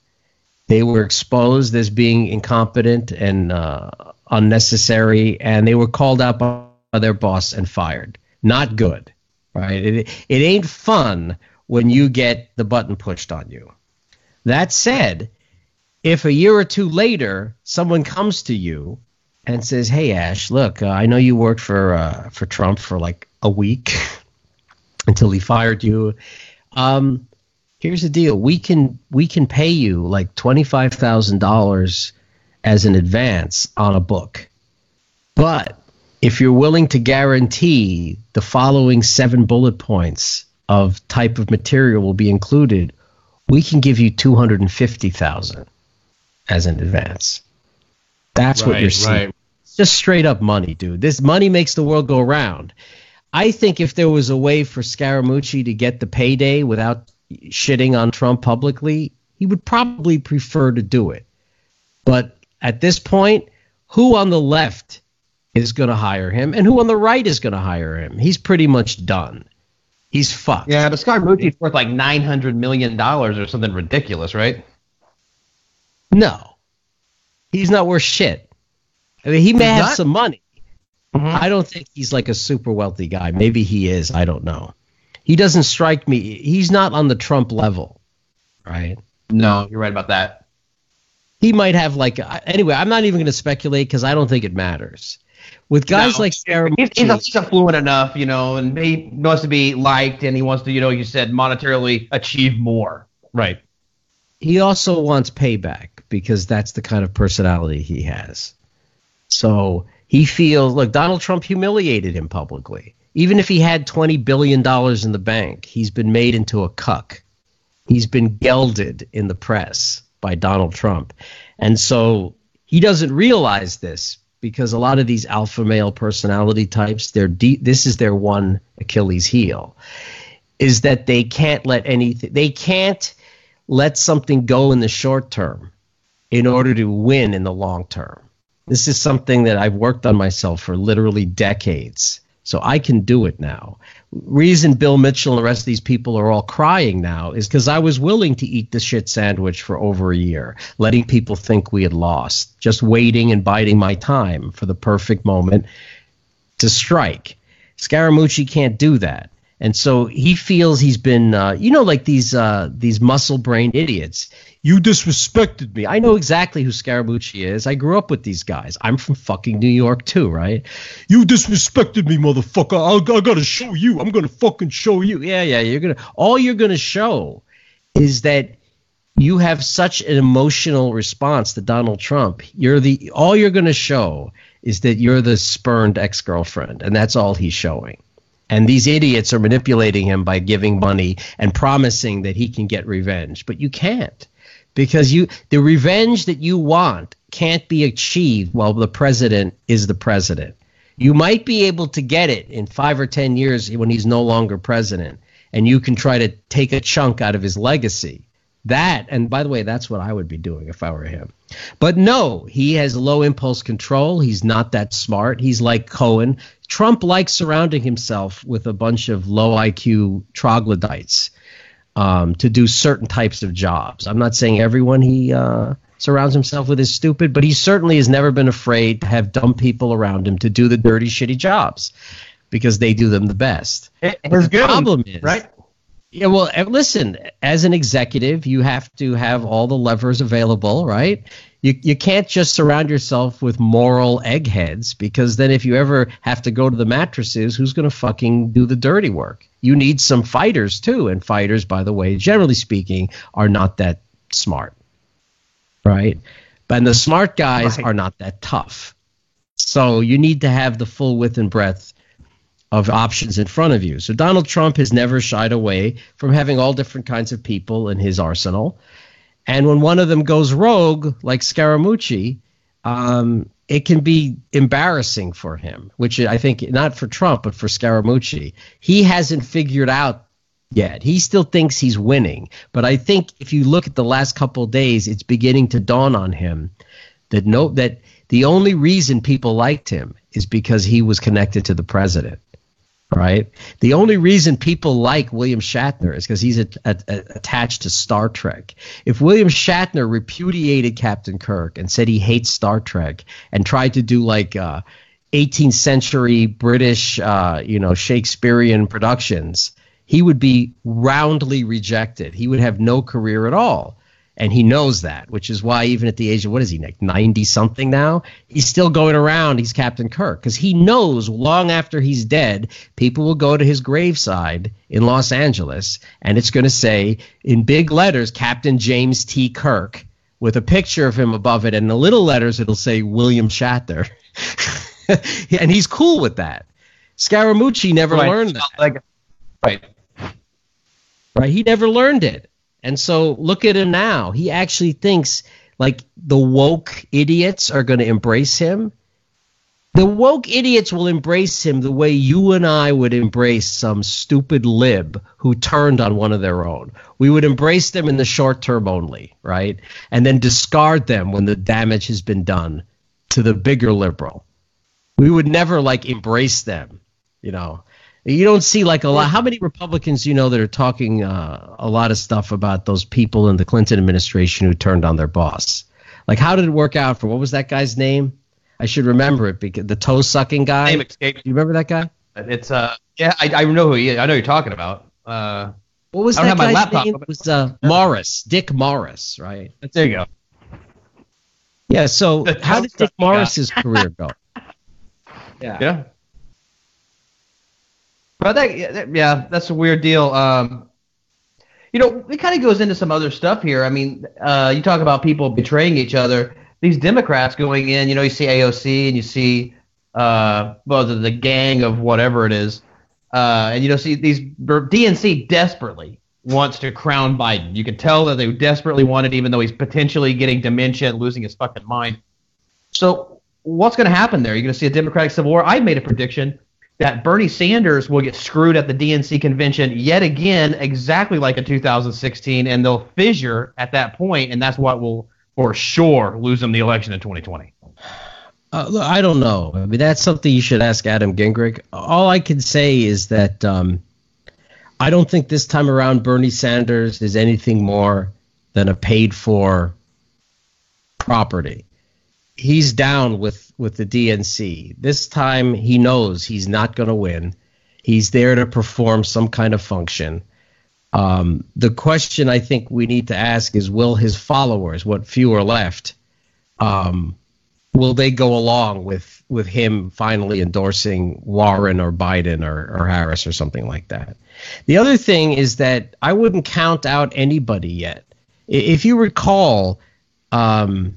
They were exposed as being incompetent and uh, unnecessary, and they were called out by their boss and fired. Not good, right? It, it ain't fun when you get the button pushed on you. That said, if a year or two later someone comes to you and says, "Hey Ash, look, uh, I know you worked for uh, for Trump for like a week until he fired you, um, here's the deal: we can we can pay you like twenty five thousand dollars as an advance on a book, but if you're willing to guarantee the following seven bullet points of type of material will be included, we can give you two hundred and fifty thousand as an advance. That's right, what you're seeing. Right. Just straight up money, dude. This money makes the world go round. I think if there was a way for Scaramucci to get the payday without shitting on Trump publicly, he would probably prefer to do it. But at this point, who on the left is going to hire him and who on the right is going to hire him? He's pretty much done. He's fucked. Yeah, but Scaramucci's worth like $900 million or something ridiculous, right? No. He's not worth shit. I mean, he may He's have not? some money. Mm-hmm. I don't think he's like a super wealthy guy. Maybe he is. I don't know. He doesn't strike me. He's not on the Trump level, right? No, you're right about that. He might have like anyway. I'm not even going to speculate because I don't think it matters. With guys no, like Scaramucci, he's, he's, he's, affluent enough, you know, and he wants to be liked, and he wants to, you know, you said monetarily achieve more. Right. He also wants payback because that's the kind of personality he has. So he feels look, Donald Trump humiliated him publicly. Even if he had $20 billion in the bank, he's been made into a cuck. He's been gelded in the press by Donald Trump. And so he doesn't realize this because a lot of these alpha male personality types, they're de- this is their one Achilles heel, is that they can't let anything, they can't let something go in the short term in order to win in the long term. This is something that I've worked on myself for literally decades. So I can do it now. Reason Bill Mitchell and the rest of these people are all crying now is because I was willing to eat the shit sandwich for over a year, letting people think we had lost, just waiting and biding my time for the perfect moment to strike. Scaramucci can't do that. And so he feels he's been, uh, you know, like these uh, these muscle brained idiots. You disrespected me. I know exactly who Scaramucci is. I grew up with these guys. I'm from fucking New York too, right? You disrespected me, motherfucker. I, I gotta show you. I'm gonna fucking show you. Yeah, yeah. You're gonna. All you're gonna show is that you have such an emotional response to Donald Trump. You're the all you're gonna show is that you're the spurned ex girlfriend, and that's all he's showing. And these idiots are manipulating him by giving money and promising that he can get revenge. But you can't because you the revenge that you want can't be achieved while the president is the president. You might be able to get it in 5 or 10 years when he's no longer president and you can try to take a chunk out of his legacy. That, and by the way, that's what I would be doing if I were him. But no, he has low impulse control. He's not that smart. He's like Cohen. Trump likes surrounding himself with a bunch of low IQ troglodytes um, to do certain types of jobs. I'm not saying everyone he uh, surrounds himself with is stupid, but he certainly has never been afraid to have dumb people around him to do the dirty, shitty jobs because they do them the best. It, the problem is, right? Yeah, well, listen, as an executive, you have to have all the levers available, right? You, you can't just surround yourself with moral eggheads because then if you ever have to go to the mattresses, who's going to fucking do the dirty work? You need some fighters too. And fighters, by the way, generally speaking, are not that smart, right? But the smart guys right. are not that tough. So you need to have the full width and breadth of options in front of you. So Donald Trump has never shied away from having all different kinds of people in his arsenal. And when one of them goes rogue, like Scaramucci, um, it can be embarrassing for him, which I think not for Trump, but for Scaramucci. He hasn't figured out yet. He still thinks he's winning. But I think if you look at the last couple days, it's beginning to dawn on him that no that the only reason people liked him is because he was connected to the president right? The only reason people like William Shatner is because he's a, a, a, attached to Star Trek. If William Shatner repudiated Captain Kirk and said he hates Star Trek and tried to do like uh, 18th century British, uh, you know, Shakespearean productions, he would be roundly rejected. He would have no career at all and he knows that, which is why even at the age of what is he like ninety something now, he's still going around. He's Captain Kirk because he knows long after he's dead, people will go to his graveside in Los Angeles, and it's going to say in big letters Captain James T. Kirk with a picture of him above it, and in the little letters it'll say William Shatner, and he's cool with that. Scaramucci never right. learned that. Like, right. Right. He never learned it. And so look at him now. He actually thinks like the woke idiots are going to embrace him. The woke idiots will embrace him the way you and I would embrace some stupid lib who turned on one of their own. We would embrace them in the short term only, right? And then discard them when the damage has been done to the bigger liberal. We would never like embrace them, you know. You don't see like a lot. How many Republicans you know that are talking uh, a lot of stuff about those people in the Clinton administration who turned on their boss? Like, how did it work out for what was that guy's name? I should remember it because the toe sucking guy. Name escaped. You remember that guy? It's uh yeah I, I know who he is. I know you're talking about. Uh, what was that guy's name? It was uh, Morris, Dick Morris, right? There you go. Yeah. So how did Dick Morris's career go? Yeah. Yeah. But that, yeah, that's a weird deal. Um, you know, it kind of goes into some other stuff here. I mean, uh, you talk about people betraying each other. These Democrats going in, you know, you see AOC and you see, uh, well, the, the gang of whatever it is, uh, and you know, see these DNC desperately wants to crown Biden. You can tell that they desperately want it, even though he's potentially getting dementia and losing his fucking mind. So, what's going to happen there? You're going to see a Democratic civil war. I made a prediction that Bernie Sanders will get screwed at the DNC convention yet again, exactly like in 2016, and they'll fissure at that point, and that's what will for sure lose them the election in 2020. Uh, look, I don't know. I mean, that's something you should ask Adam Gingrich. All I can say is that um, I don't think this time around Bernie Sanders is anything more than a paid for property. He's down with, with the DNC. This time he knows he's not going to win. He's there to perform some kind of function. Um, the question I think we need to ask is will his followers, what few are left, um, will they go along with, with him finally endorsing Warren or Biden or, or Harris or something like that? The other thing is that I wouldn't count out anybody yet. If you recall, um,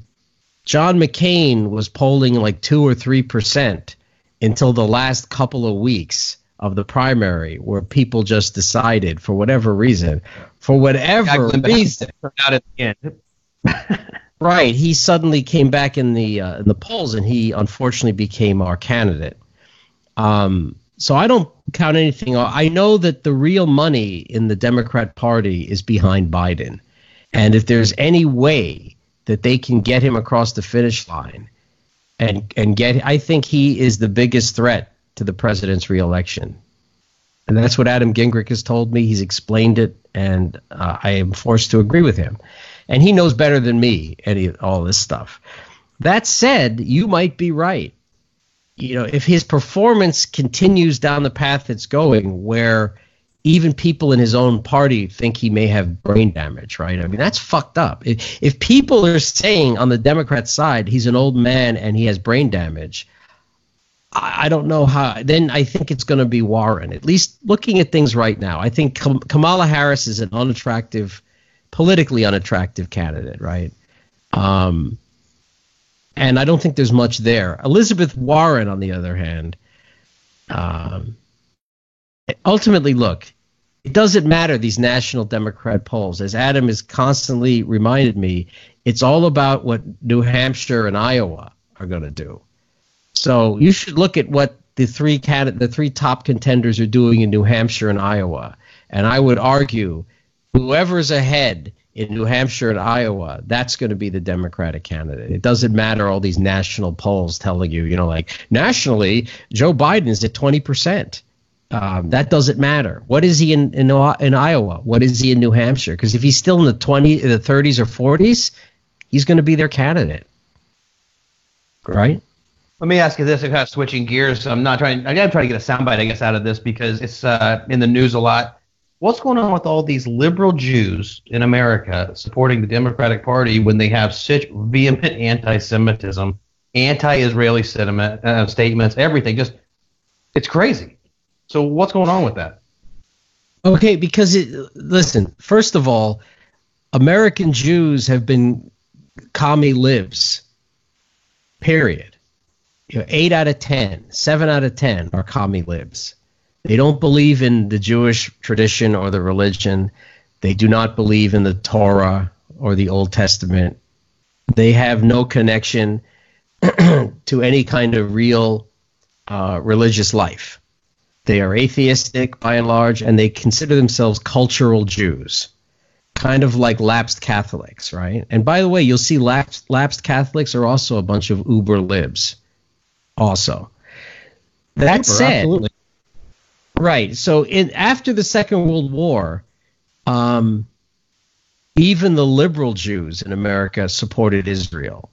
John McCain was polling like two or three percent until the last couple of weeks of the primary, where people just decided, for whatever reason, for whatever reason, out at the end. right, he suddenly came back in the uh, in the polls, and he unfortunately became our candidate. Um, so I don't count anything. I know that the real money in the Democrat Party is behind Biden, and if there's any way that they can get him across the finish line and and get I think he is the biggest threat to the president's reelection. And that's what Adam Gingrich has told me. He's explained it, and uh, I am forced to agree with him. And he knows better than me any all this stuff. That said, you might be right. You know, if his performance continues down the path it's going, where even people in his own party think he may have brain damage, right? I mean, that's fucked up. If, if people are saying on the Democrat side he's an old man and he has brain damage, I, I don't know how. Then I think it's going to be Warren. At least looking at things right now, I think Kam- Kamala Harris is an unattractive, politically unattractive candidate, right? Um, and I don't think there's much there. Elizabeth Warren, on the other hand, um, ultimately, look, it doesn't matter these national Democrat polls. As Adam has constantly reminded me, it's all about what New Hampshire and Iowa are going to do. So you should look at what the three the three top contenders are doing in New Hampshire and Iowa. And I would argue whoever's ahead in New Hampshire and Iowa, that's going to be the Democratic candidate. It doesn't matter all these national polls telling you, you know, like nationally, Joe Biden is at 20%. Um, that doesn't matter. What is he in, in in Iowa? What is he in New Hampshire? Because if he's still in the twenty, the thirties or forties, he's going to be their candidate, right? Let me ask you this: I'm kind of switching gears. I'm not trying. I got to try to get a soundbite, I guess, out of this because it's uh, in the news a lot. What's going on with all these liberal Jews in America supporting the Democratic Party when they have such vehement anti-Semitism, anti-Israeli sentiment, uh, statements, everything? Just it's crazy. So what's going on with that? Okay, because it, listen, first of all, American Jews have been commie libs. Period. You know, eight out of ten, seven out of ten are commie libs. They don't believe in the Jewish tradition or the religion. They do not believe in the Torah or the Old Testament. They have no connection to any kind of real uh, religious life. They are atheistic by and large, and they consider themselves cultural Jews, kind of like lapsed Catholics, right? And by the way, you'll see lapsed, lapsed Catholics are also a bunch of uber libs, also. That uber, said, absolutely. right? So in after the Second World War, um, even the liberal Jews in America supported Israel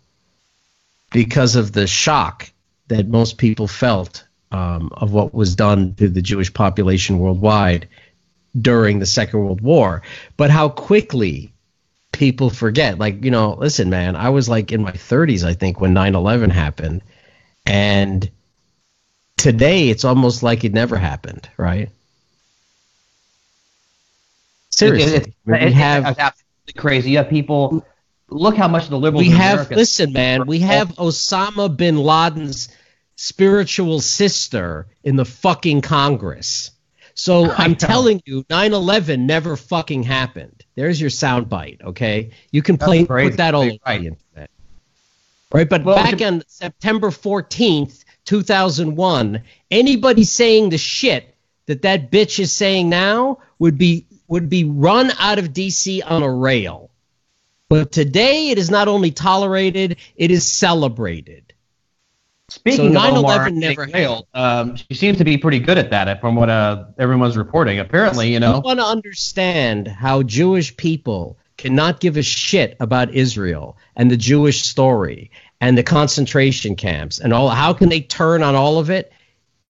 because of the shock that most people felt um, of what was done to the Jewish population worldwide during the Second World War, but how quickly people forget. Like, you know, listen, man, I was like in my 30s, I think, when 9 11 happened. And today it's almost like it never happened, right? Seriously. It, it, it, we have absolutely crazy. You have people. Look how much the liberals. We have. America listen, man. We have Osama bin Laden's spiritual sister in the fucking Congress. So I'm telling you, 9/11 never fucking happened. There's your soundbite. Okay, you can play put that all over right. the internet. Right, but well, back on September 14th, 2001, anybody saying the shit that that bitch is saying now would be would be run out of DC on a rail. But today it is not only tolerated, it is celebrated. Speaking So of Omar 9/11 never failed, um, she seems to be pretty good at that, from what uh, everyone's reporting. Apparently, you know. I want to understand how Jewish people cannot give a shit about Israel and the Jewish story and the concentration camps and all. How can they turn on all of it?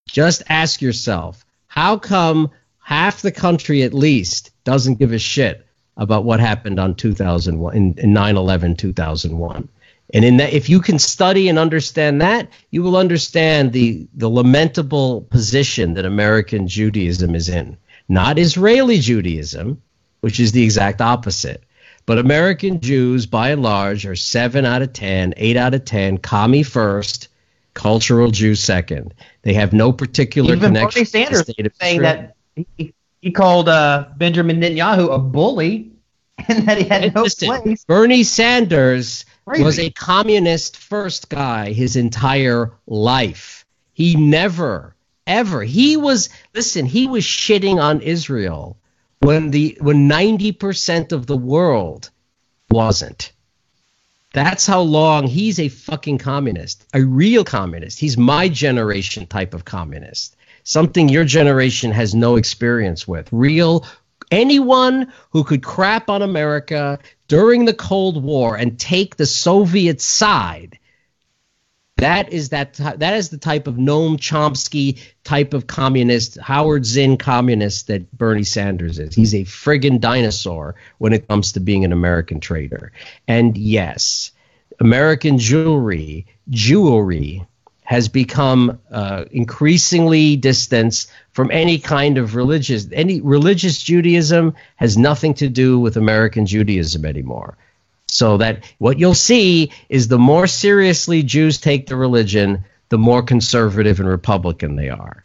Just ask yourself, how come half the country at least doesn't give a shit about what happened on 2001 in, in 9/11 2001? And in that, if you can study and understand that, you will understand the the lamentable position that American Judaism is in. Not Israeli Judaism, which is the exact opposite. But American Jews, by and large, are seven out of ten, eight out of ten, commie first, cultural Jew second. They have no particular even connection Bernie to the Sanders state of saying that he, he called uh, Benjamin Netanyahu a bully and that he had no Listen, place. Bernie Sanders Crazy. was a communist first guy his entire life. He never, ever, he was, listen, he was shitting on Israel when the when 90% of the world wasn't. That's how long he's a fucking communist, a real communist. He's my generation type of communist, something your generation has no experience with. Real, anyone who could crap on America during the Cold War and take the Soviet side. That is that that is the type of Noam Chomsky type of communist, Howard Zinn communist that Bernie Sanders is. He's a friggin' dinosaur when it comes to being an American trader. And yes, American jewelry, jewelry has become uh, increasingly distanced from any kind of religious any religious Judaism has nothing to do with American Judaism anymore. So that what you'll see is the more seriously Jews take the religion, the more conservative and Republican they are.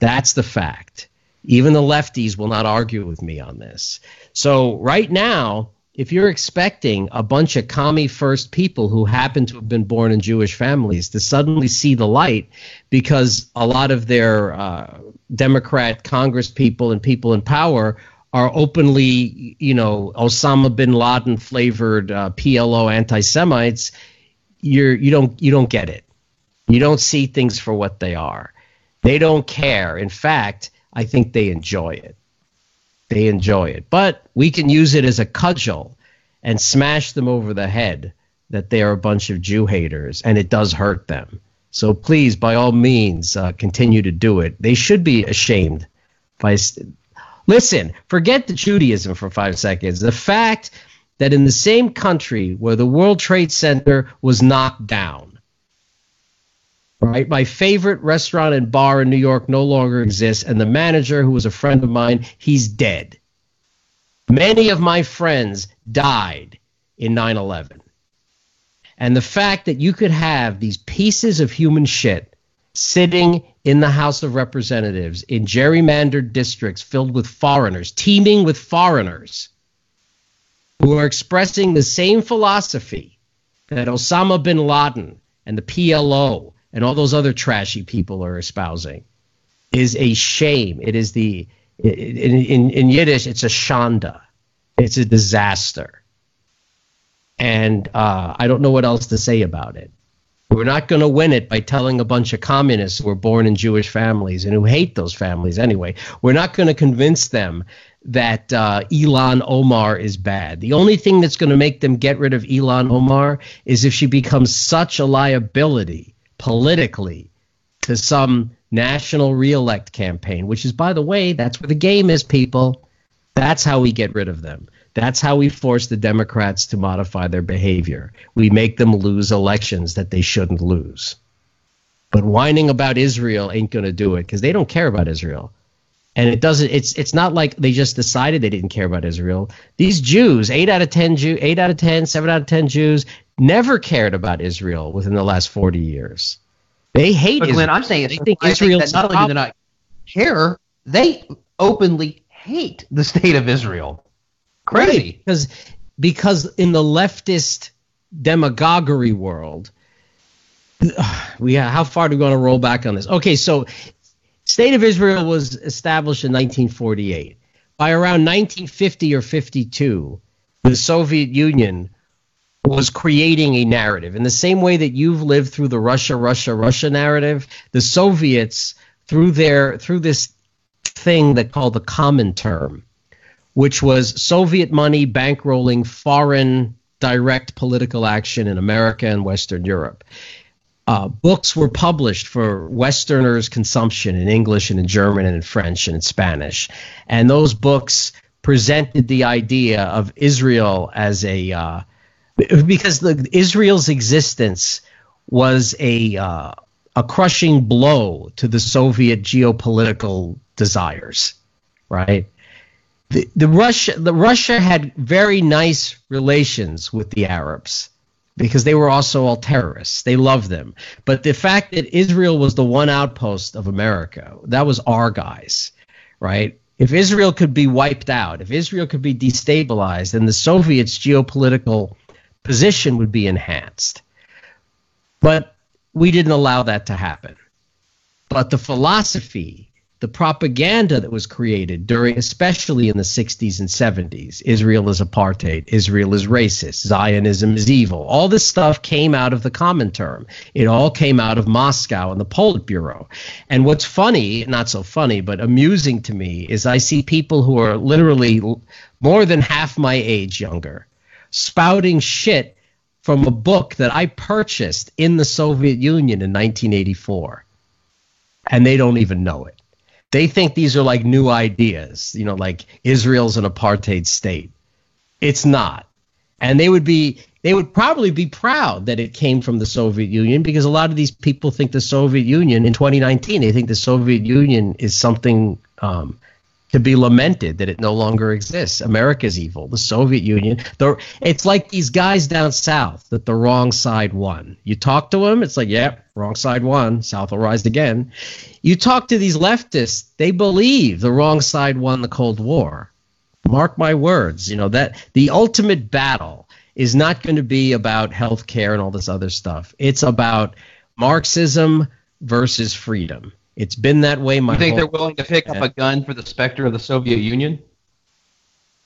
That's the fact. Even the lefties will not argue with me on this. So right now, if you're expecting a bunch of commie first people who happen to have been born in Jewish families to suddenly see the light because a lot of their uh, Democrat Congress people and people in power are openly, you know, Osama bin Laden flavored uh, PLO anti-Semites, you're you don't you don't get it. You don't see things for what they are. They don't care. In fact, I think they enjoy it. They enjoy it. But we can use it as a cudgel and smash them over the head that they are a bunch of Jew haters, and it does hurt them. So please, by all means, uh, continue to do it. They should be ashamed. By listen, forget the Judaism for five seconds. The fact that in the same country where the World Trade Center was knocked down, right? My favorite restaurant and bar in New York no longer exists, and the manager, who was a friend of mine, he's dead. Many of my friends died in 9 11. And the fact that you could have these pieces of human shit sitting in the House of Representatives in gerrymandered districts filled with foreigners, teeming with foreigners, who are expressing the same philosophy that Osama bin Laden and the PLO and all those other trashy people are espousing is a shame. It is the in, in, in Yiddish, it's a shanda. It's a disaster. And uh, I don't know what else to say about it. We're not going to win it by telling a bunch of communists who were born in Jewish families and who hate those families anyway. We're not going to convince them that uh, Ilhan Omar is bad. The only thing that's going to make them get rid of Ilhan Omar is if she becomes such a liability politically to some national reelect campaign, which is, by the way, that's where the game is, people. That's how we get rid of them. That's how we force the Democrats to modify their behavior. We make them lose elections that they shouldn't lose. But whining about Israel ain't going to do it because they don't care about Israel. And it doesn't. It's it's not like they just decided they didn't care about Israel. These Jews, eight out of ten Jew, eight out of ten, seven out of ten Jews, never cared about Israel within the last forty years. They hate But Israel. I'm saying they it's think I Israel that not only do they not care, they openly hate the state of Israel. Crazy. Right, because because in the leftist demagoguery world, we how far do we want to roll back on this? Okay, so State of Israel was established in 1948. By around 1950 or 52, the Soviet Union was creating a narrative. In the same way that you've lived through the Russia, Russia, Russia narrative, the Soviets through their through this thing that called the Comintern, which was Soviet money bankrolling foreign direct political action in America and Western Europe. Uh, books were published for Westerners' consumption in English and in German and in French and in Spanish. And those books presented the idea of Israel as a uh, because the, Israel's existence was a uh, a crushing blow to the Soviet geopolitical desires, right? The, the Russia the Russia had very nice relations with the Arabs because they were also all terrorists. They loved them. But the fact that Israel was the one outpost of America, that was our guys, right? If Israel could be wiped out, if Israel could be destabilized, then the Soviets' geopolitical position would be enhanced. But we didn't allow that to happen. But the philosophy the propaganda that was created during, especially in the 60s and 70s, Israel is apartheid, Israel is racist, Zionism is evil. All this stuff came out of the Comintern. It all came out of Moscow and the Politburo. And what's funny, not so funny, but amusing to me, is I see people who are literally more than half my age younger spouting shit from a book that I purchased in the Soviet Union in 1984. And they don't even know it they think these are like new ideas, you know, like Israel's an apartheid state. It's not. And they would be they would probably be proud that it came from the Soviet Union because a lot of these people think the Soviet Union in 2019 they think the Soviet Union is something um, to be lamented that it no longer exists. America's evil. The Soviet Union. The, it's like these guys down south that the wrong side won. You talk to them, it's like, yeah, wrong side won. South will rise again. You talk to these leftists, they believe the wrong side won the Cold War. Mark my words. You know that the ultimate battle is not going to be about health care and all this other stuff. It's about Marxism versus freedom it's been that way my You think they're willing to pick up a gun for the specter of the Soviet Union?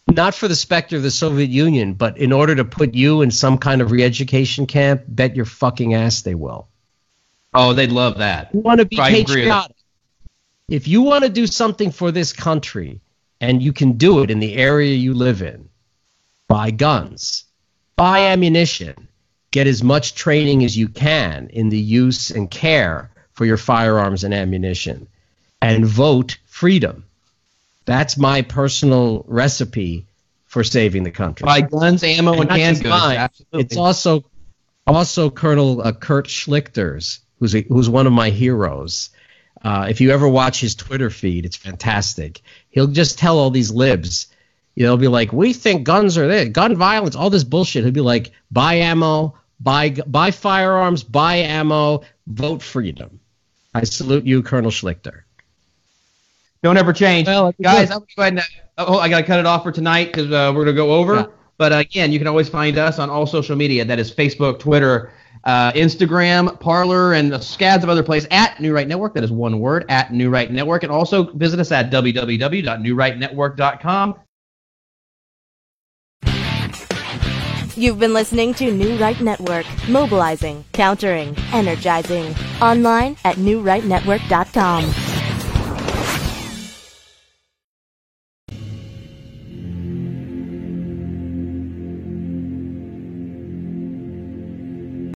Not for the specter of the Soviet Union, but in order to put you in some kind of re-education camp, bet your fucking ass they will. Oh, they'd love that. You want to be patriotic. If you want to do something for this country, and you can do it in the area you live in, buy guns, buy ammunition, get as much training as you can in the use and care for your firearms and ammunition and vote freedom. That's my personal recipe for saving the country. Buy guns, ammo, and, and canned goods. Absolutely. It's also also Colonel uh, Kurt Schlichter's, who's a, who's one of my heroes. Uh, if you ever watch his Twitter feed, it's fantastic. He'll just tell all these libs. You know, he'll be like, "We think guns are there, gun violence, all this bullshit." He'll be like, "Buy ammo, buy buy firearms, buy ammo, vote freedom." I salute you, Colonel Schlichter. Don't ever change. Well, Guys, I'm going to go ahead and, oh, I got to cut it off for tonight because uh, we're going to go over. Yeah. But uh, again, you can always find us on all social media. That is Facebook, Twitter, uh, Instagram, Parler, and scads of other places at New Right Network. That is one word, at New Right Network. And also visit us at www.newrightnetwork.com. You've been listening to New Right Network, mobilizing, countering, energizing. Online at newrightnetwork.com.